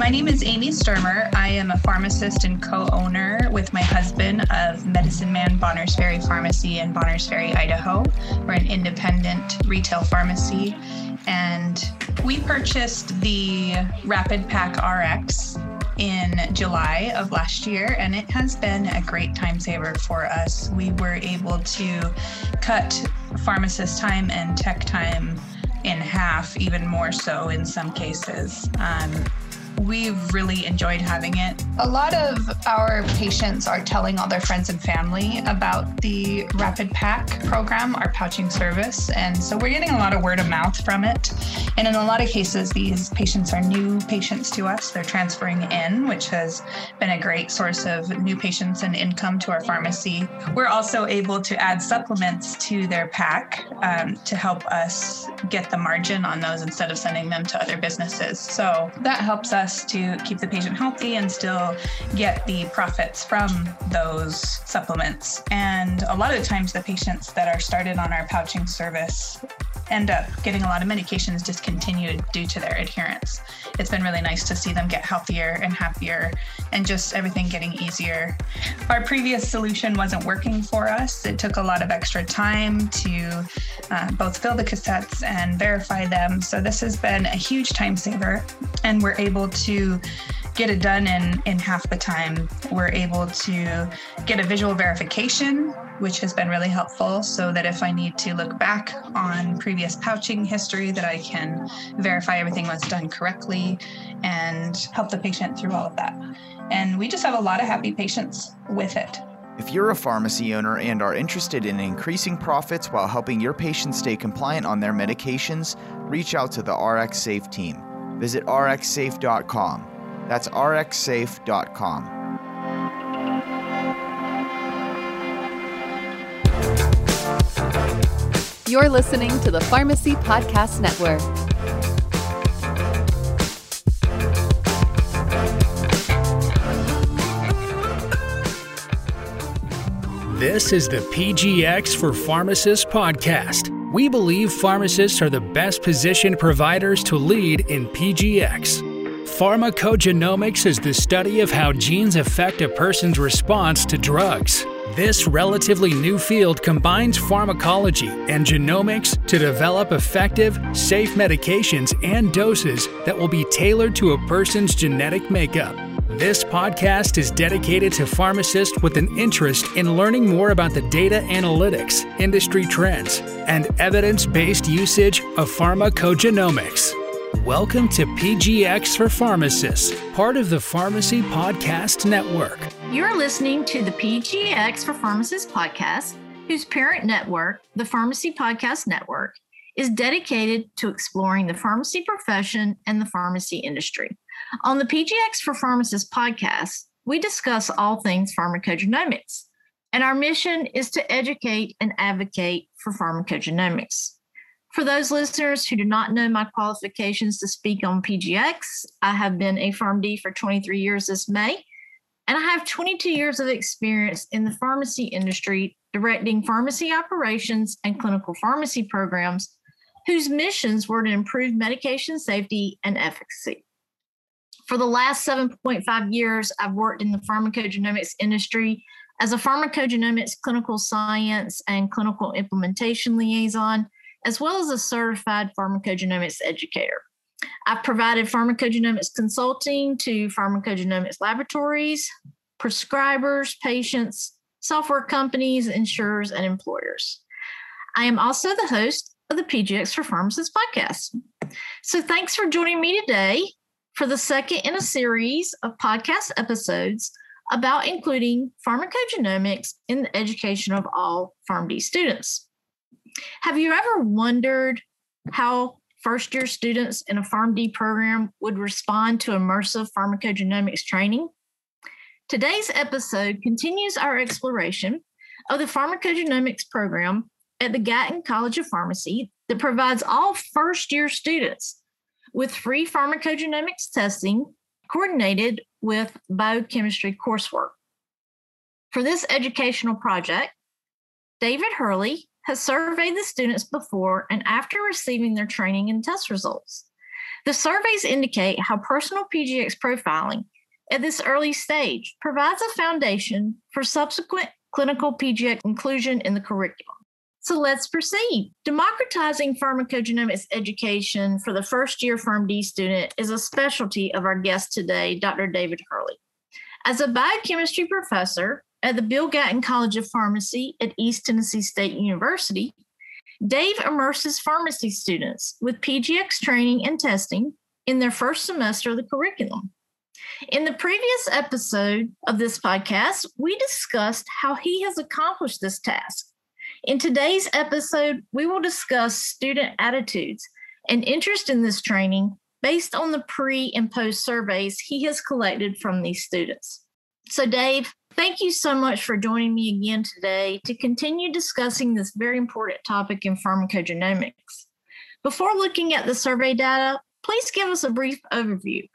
My name is Amy Sturmer. I am a pharmacist and co owner with my husband of Medicine Man Bonners Ferry Pharmacy in Bonners Ferry, Idaho. We're an independent retail pharmacy. And we purchased the RapidPak RX in July of last year, and it has been a great time saver for us. We were able to cut pharmacist time and tech time in half, even more so in some cases. Um, we've really enjoyed having it. A lot of our patients are telling all their friends and family about the RapidPak program, our pouching service. And so we're getting a lot of word of mouth from it. And in a lot of cases, these patients are new patients to us. They're transferring in, which has been a great source of new patients and income to our pharmacy. We're also able to add supplements to their pack um, to help us get the margin on those instead of sending them to other businesses. So that helps us to keep the patient healthy and still get the profits from those supplements. And a lot of the times, the patients that are started on our pouching service end up getting a lot of medications discontinued due to their adherence. It's been really nice to see them get healthier and happier and just everything getting easier. Our previous solution wasn't working for us. It took a lot of extra time to uh, both fill the cassettes and verify them. So this has been a huge time saver, and we're able to get it done in, in half the time. We're able to get a visual verification, which has been really helpful, so that if I need to look back on previous pouching history, that I can verify everything was done correctly and help the patient through all of that. And we just have a lot of happy patients with it. If you're a pharmacy owner and are interested in increasing profits while helping your patients stay compliant on their medications, reach out to the RxSafe team. Visit rxsafe.com. That's rxsafe.com. You're listening to the Pharmacy Podcast Network. This is the PGX for Pharmacists podcast. We believe pharmacists are the best positioned providers to lead in PGX. Pharmacogenomics is the study of how genes affect a person's response to drugs. This relatively new field combines pharmacology and genomics to develop effective, safe medications and doses that will be tailored to a person's genetic makeup. This podcast is dedicated to pharmacists with an interest in learning more about the data analytics, industry trends, and evidence based usage of pharmacogenomics. Welcome to PGX for Pharmacists, part of the Pharmacy Podcast Network. You're listening to the PGX for Pharmacists podcast, whose parent network, the Pharmacy Podcast Network, is dedicated to exploring the pharmacy profession and the pharmacy industry. On the PGX for Pharmacists podcast, we discuss all things pharmacogenomics. and our mission is to educate and advocate for pharmacogenomics. For those listeners who do not know my qualifications to speak on PGX, I have been a PharmD for 23 years this May, and I have 22 years of experience in the pharmacy industry directing pharmacy operations and clinical pharmacy programs whose missions were to improve medication safety and efficacy. For the last 7.5 years, I've worked in the pharmacogenomics industry as a pharmacogenomics clinical science and clinical implementation liaison, as well as a certified pharmacogenomics educator. I've provided pharmacogenomics consulting to pharmacogenomics laboratories, prescribers, patients, software companies, insurers, and employers. I am also the host of the PGX for Pharmacists podcast. So thanks for joining me today for the second in a series of podcast episodes about including pharmacogenomics in the education of all PharmD students. Have you ever wondered how first year students in a PharmD program would respond to immersive pharmacogenomics training? Today's episode continues our exploration of the pharmacogenomics program at the Gatton College of Pharmacy that provides all first year students with free pharmacogenomics testing coordinated with biochemistry coursework. For this educational project, David Hurley has surveyed the students before and after receiving their training and test results. The surveys indicate how personal PGX profiling at this early stage provides a foundation for subsequent clinical PGX inclusion in the curriculum. So let's proceed. Democratizing pharmacogenomics education for the first year PharmD student is a specialty of our guest today, Dr. David Hurley. As a biochemistry professor at the Bill Gatton College of Pharmacy at East Tennessee State University, Dave immerses pharmacy students with PGX training and testing in their first semester of the curriculum. In the previous episode of this podcast, we discussed how he has accomplished this task in today's episode, we will discuss student attitudes and interest in this training based on the pre and post surveys he has collected from these students. So, Dave, thank you so much for joining me again today to continue discussing this very important topic in pharmacogenomics. Before looking at the survey data, please give us a brief overview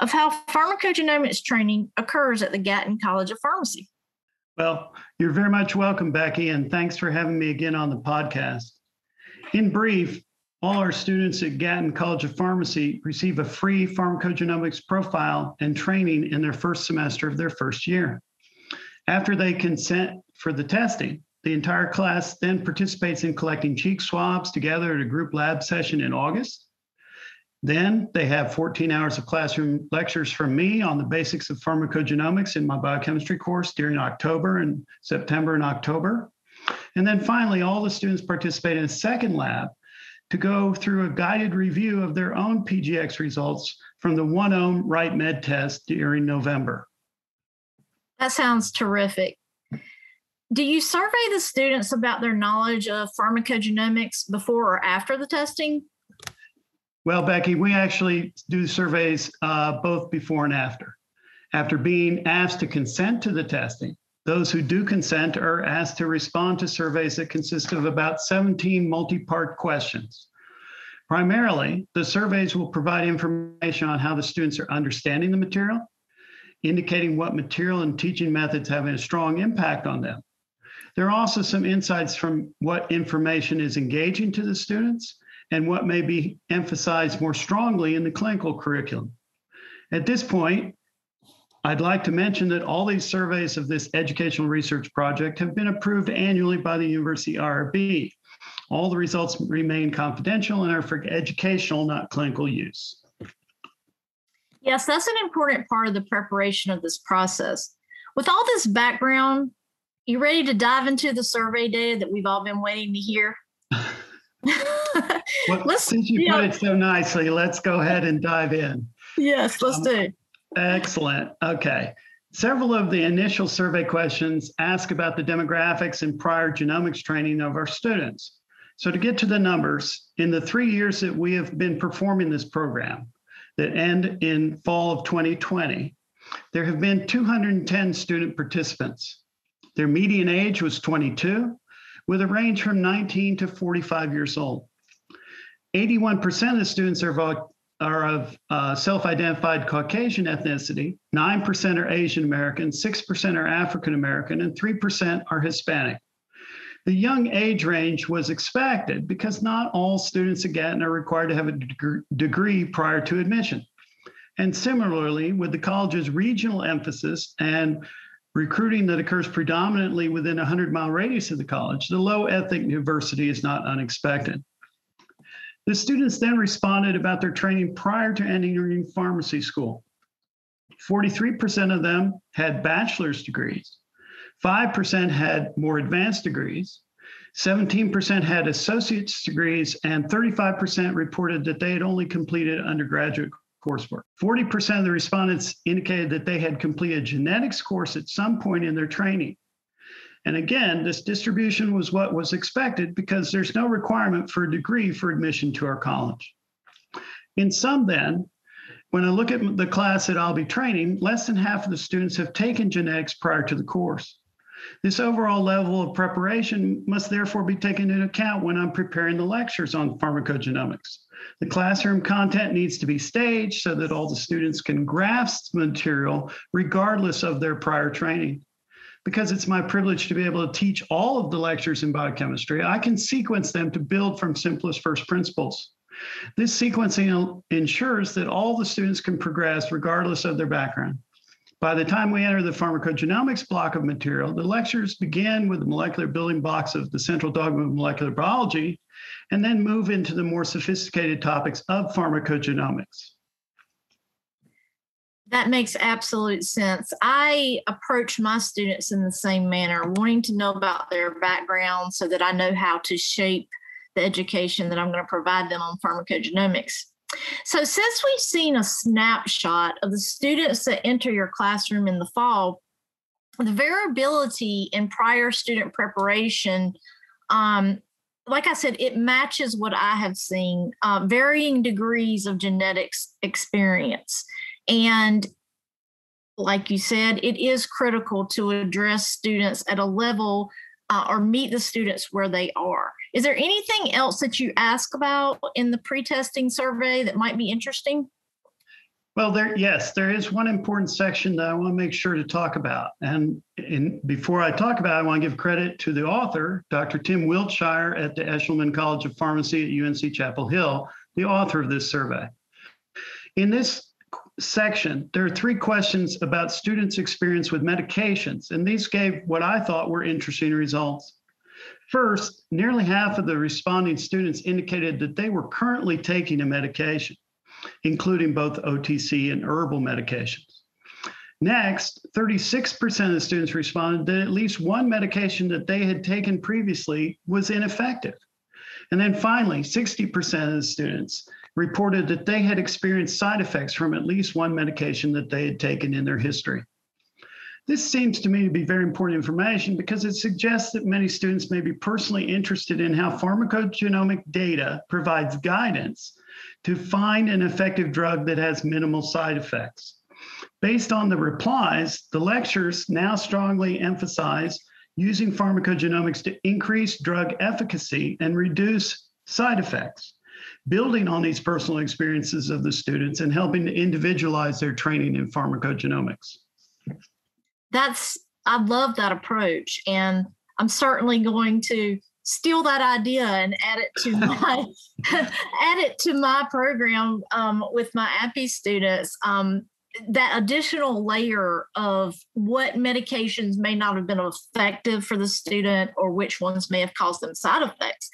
of how pharmacogenomics training occurs at the Gatton College of Pharmacy. Well, you're very much welcome, Becky, and thanks for having me again on the podcast. In brief, all our students at Gatton College of Pharmacy receive a free pharmacogenomics profile and training in their first semester of their first year. After they consent for the testing, the entire class then participates in collecting cheek swabs together at a group lab session in August. Then they have 14 hours of classroom lectures from me on the basics of pharmacogenomics in my biochemistry course during October and September and October. And then finally, all the students participate in a second lab to go through a guided review of their own PGX results from the OneOme RightMed test during November. That sounds terrific. Do you survey the students about their knowledge of pharmacogenomics before or after the testing? Well, Becky, we actually do surveys uh, both before and after. After being asked to consent to the testing, those who do consent are asked to respond to surveys that consist of about 17 multi part questions. Primarily, the surveys will provide information on how the students are understanding the material, indicating what material and teaching methods have a strong impact on them. There are also some insights from what information is engaging to the students and what may be emphasized more strongly in the clinical curriculum. At this point, I'd like to mention that all these surveys of this educational research project have been approved annually by the University IRB. All the results remain confidential and are for educational, not clinical use. Yes, that's an important part of the preparation of this process. With all this background, you ready to dive into the survey data that we've all been waiting to hear? well, let's, since you, put know, it so nicely, let's go ahead and dive in. Yes, let's um, do. Excellent. Okay. Several of the initial survey questions ask about the demographics and prior genomics training of our students. So, to get to the numbers, in the three years that we have been performing this program that end in fall of 2020, there have been 210 student participants. Their median age was 22, with a range from 19 to 45 years old. 81% of the students are, are of uh, self identified Caucasian ethnicity, 9% are Asian American, 6% are African American, and 3% are Hispanic. The young age range was expected because not all students at Gatton are required to have a degree prior to admission. And similarly, with the college's regional emphasis and recruiting that occurs predominantly within a 100 mile radius of the college, the low ethnic diversity is not unexpected. The students then responded about their training prior to entering pharmacy school. 43% of them had bachelor's degrees, 5% had more advanced degrees, 17% had associate's degrees, and 35% reported that they had only completed undergraduate coursework. 40% of the respondents indicated that they had completed a genetics course at some point in their training. And again, this distribution was what was expected because there's no requirement for a degree for admission to our college. In sum, then, when I look at the class that I'll be training, less than half of the students have taken genetics prior to the course. This overall level of preparation must therefore be taken into account when I'm preparing the lectures on pharmacogenomics. The classroom content needs to be staged so that all the students can grasp the material regardless of their prior training. Because it's my privilege to be able to teach all of the lectures in biochemistry, I can sequence them to build from simplest first principles. This sequencing ensures that all the students can progress regardless of their background. By the time we enter the pharmacogenomics block of material, the lectures begin with the molecular building blocks of the central dogma of molecular biology and then move into the more sophisticated topics of pharmacogenomics. That makes absolute sense. I approach my students in the same manner, wanting to know about their background so that I know how to shape the education that I'm going to provide them on pharmacogenomics. So, since we've seen a snapshot of the students that enter your classroom in the fall, the variability in prior student preparation um, like I said, it matches what I have seen, uh, varying degrees of genetics experience. And like you said, it is critical to address students at a level uh, or meet the students where they are. Is there anything else that you ask about in the pre-testing survey that might be interesting? Well, there, yes, there is one important section that I want to make sure to talk about. And in, before I talk about it, I want to give credit to the author, Dr. Tim Wiltshire at the Eshelman College of Pharmacy at UNC Chapel Hill, the author of this survey. In this section, there are three questions about students' experience with medications, and these gave what I thought were interesting results. First, nearly half of the responding students indicated that they were currently taking a medication including both OTC and herbal medications. Next, 36% of the students responded that at least one medication that they had taken previously was ineffective. And then finally, 60% of the students reported that they had experienced side effects from at least one medication that they had taken in their history. This seems to me to be very important information because it suggests that many students may be personally interested in how pharmacogenomic data provides guidance to find an effective drug that has minimal side effects. Based on the replies, the lectures now strongly emphasize using pharmacogenomics to increase drug efficacy and reduce side effects, building on these personal experiences of the students and helping to individualize their training in pharmacogenomics. That's, I love that approach. And I'm certainly going to steal that idea and add it to my add it to my program um, with my APPE students. Um, that additional layer of what medications may not have been effective for the student or which ones may have caused them side effects.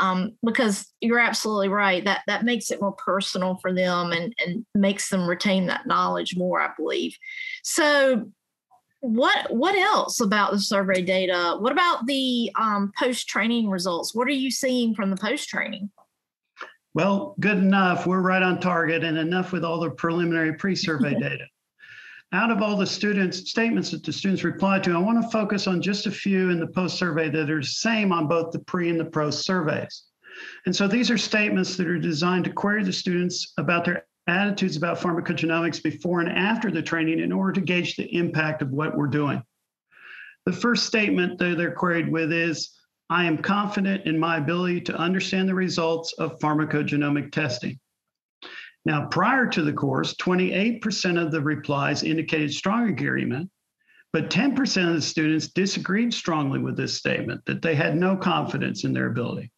Um, because you're absolutely right that that makes it more personal for them and, and makes them retain that knowledge more i believe so what what else about the survey data? What about the um, post training results? What are you seeing from the post training well good enough. We're right on target and enough with all the preliminary pre-survey data. Out of all the students statements that the students replied to i want to focus on just a few in the post survey that are the same on both the pre and the post surveys. And so these are statements that are designed to query the students about their attitudes about pharmacogenomics before and after the training in order to gauge the impact of what we're doing. The first statement that they're queried with is I am confident in my ability to understand the results of pharmacogenomic testing. Now, prior to the course, 28% of the replies indicated strong agreement, but 10% of the students disagreed strongly with this statement that they had no confidence in their ability.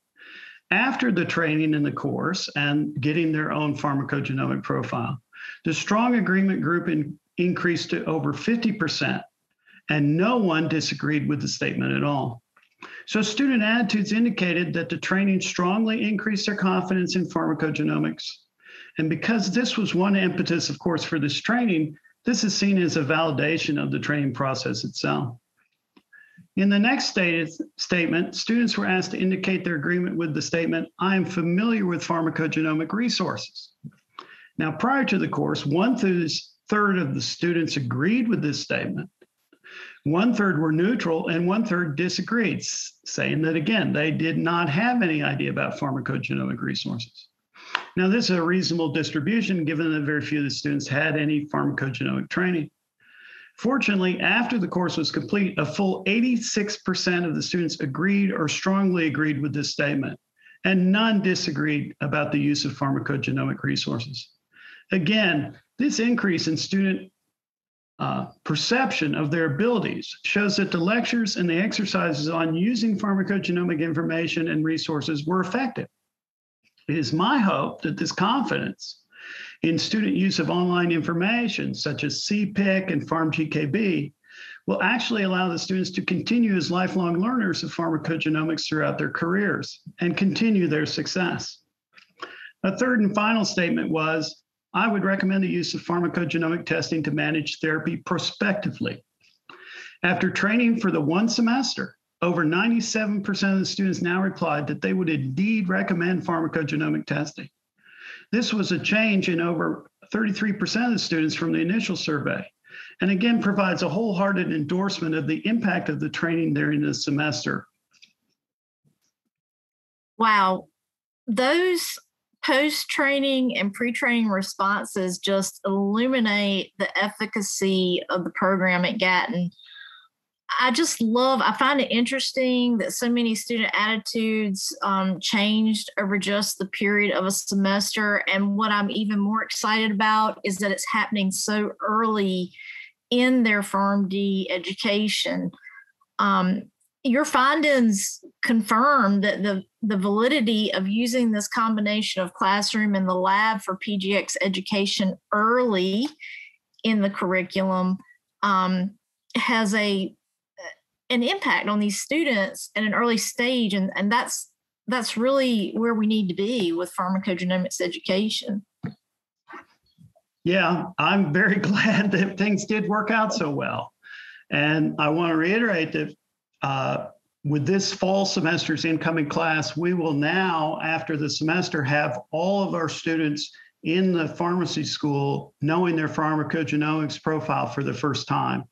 After the training in the course and getting their own pharmacogenomic profile, the strong agreement group in, increased to over 50%, and no one disagreed with the statement at all. So, student attitudes indicated that the training strongly increased their confidence in pharmacogenomics. And because this was one impetus, of course, for this training, this is seen as a validation of the training process itself. In the next statement, students were asked to indicate their agreement with the statement, I am familiar with pharmacogenomic resources. Now, prior to the course, one third of the students agreed with this statement. One third were neutral and one third disagreed, saying that again, they did not have any idea about pharmacogenomic resources. Now, this is a reasonable distribution given that very few of the students had any pharmacogenomic training. Fortunately, after the course was complete, a full 86% of the students agreed or strongly agreed with this statement, and none disagreed about the use of pharmacogenomic resources. Again, this increase in student uh, perception of their abilities shows that the lectures and the exercises on using pharmacogenomic information and resources were effective. It is my hope that this confidence in student use of online information, such as CPIC and PharmGKB, will actually allow the students to continue as lifelong learners of pharmacogenomics throughout their careers and continue their success. A third and final statement was I would recommend the use of pharmacogenomic testing to manage therapy prospectively. After training for the one semester, over 97% of the students now replied that they would indeed recommend pharmacogenomic testing. This was a change in over 33% of the students from the initial survey, and again provides a wholehearted endorsement of the impact of the training during the semester. Wow, those post training and pre training responses just illuminate the efficacy of the program at Gatton. I just love, I find it interesting that so many student attitudes um, changed over just the period of a semester. And what I'm even more excited about is that it's happening so early in their PharmD education. Um, your findings confirm that the, the validity of using this combination of classroom and the lab for PGX education early in the curriculum um, has a an impact on these students at an early stage and and that's that's really where we need to be with pharmacogenomics education. Yeah i'm very glad that things did work out so well. And i want to reiterate that uh, with this fall semester's incoming class we will now after the semester have all of our students in the pharmacy school knowing their pharmacogenomics profile for the first time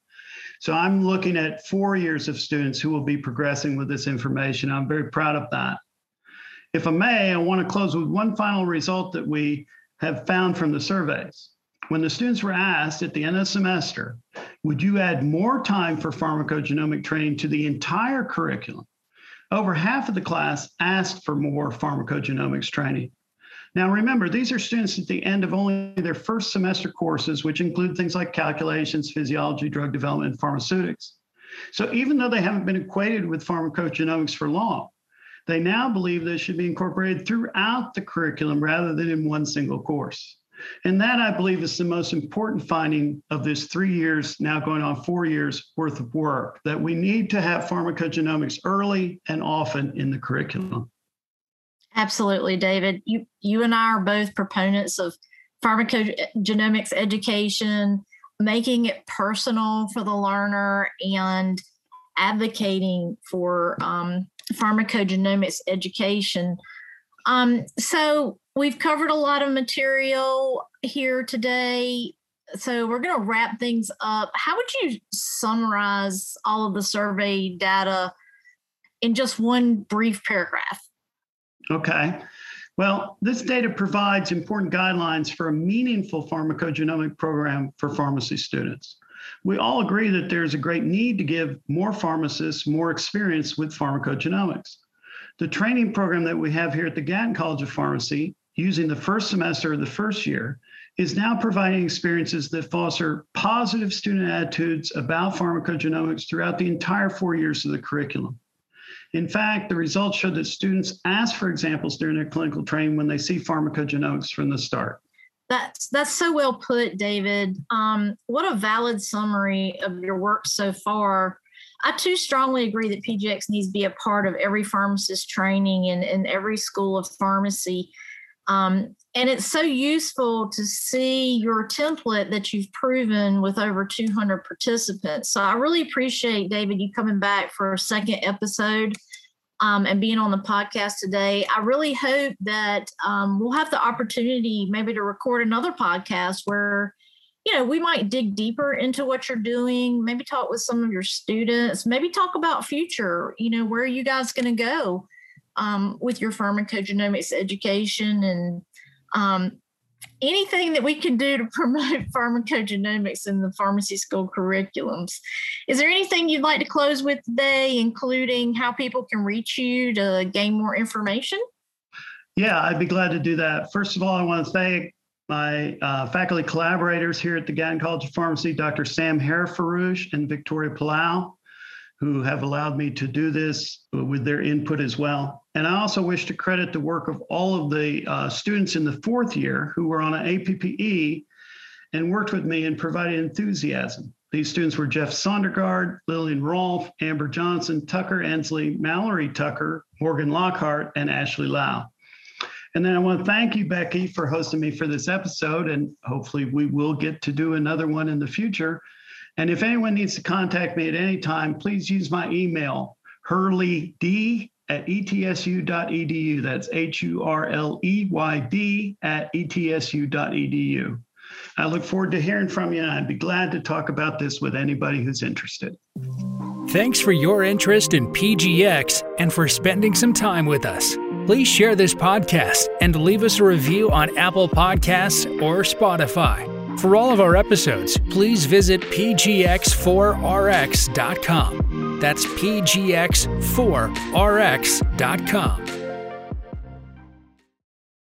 so I'm looking at four years of students who will be progressing with this information. I'm very proud of that. If I may, I want to close with one final result that we have found from the surveys. When the students were asked at the end of the semester, would you add more time for pharmacogenomic training to the entire curriculum? Over half of the class asked for more pharmacogenomics training. Now, remember, these are students at the end of only their first semester courses, which include things like calculations, physiology, drug development, and pharmaceutics. So even though they haven't been equated with pharmacogenomics for long, they now believe this should be incorporated throughout the curriculum rather than in one single course. And that, I believe, is the most important finding of this three years, now going on four years worth of work, that we need to have pharmacogenomics early and often in the curriculum. Absolutely, David. You you and I are both proponents of pharmacogenomics education, making it personal for the learner, and advocating for um, pharmacogenomics education. Um, so we've covered a lot of material here today. So we're going to wrap things up. How would you summarize all of the survey data in just one brief paragraph? Okay. Well, this data provides important guidelines for a meaningful pharmacogenomic program for pharmacy students. We all agree that there's a great need to give more pharmacists more experience with pharmacogenomics. The training program that we have here at the Gatton College of Pharmacy, using the first semester of the first year, is now providing experiences that foster positive student attitudes about pharmacogenomics throughout the entire four years of the curriculum. In fact, the results show that students ask for examples during their clinical training when they see pharmacogenomics from the start. That's that's so well put, David. Um, what a valid summary of your work so far. I too strongly agree that PGX needs to be a part of every pharmacist training in, in every school of pharmacy. Um, and it's so useful to see your template that you've proven with over 200 participants. So I really appreciate, David, you coming back for a second episode um, and being on the podcast today. I really hope that um, we'll have the opportunity maybe to record another podcast where you know we might dig deeper into what you're doing maybe talk with some of your students maybe talk about future you know where are you guys going to go um, with your pharmacogenomics education and um, anything that we can do to promote pharmacogenomics in the pharmacy school curriculums. Is there anything you'd like to close with today, including how people can reach you to gain more information? Yeah, I'd be glad to do that. First of all, I want to thank my uh, faculty collaborators here at the Gatton College of Pharmacy, Dr. Sam Harirforoosh and Victoria Palau who have allowed me to do this with their input as well. And I also wish to credit the work of all of the uh, students in the fourth year who were on an APPE and worked with me and provided enthusiasm. These students were Jeff Sondergaard, Lillian Rolfe, Amber Johnson, Tucker Ensley, Mallory Tucker, Morgan Lockhart, and Ashley Lau. And then I want to thank you, Becky, for hosting me for this episode. And hopefully, we will get to do another one in the future. And if anyone needs to contact me at any time, please use my email, hurleyd at etsu.edu. That's H U R L E Y D at etsu.edu. I look forward to hearing from you, and I'd be glad to talk about this with anybody who's interested. Thanks for your interest in PGX and for spending some time with us. Please share this podcast and leave us a review on Apple Podcasts or Spotify. For all of our episodes, please visit pgx4rx.com. That's pgx4rx.com.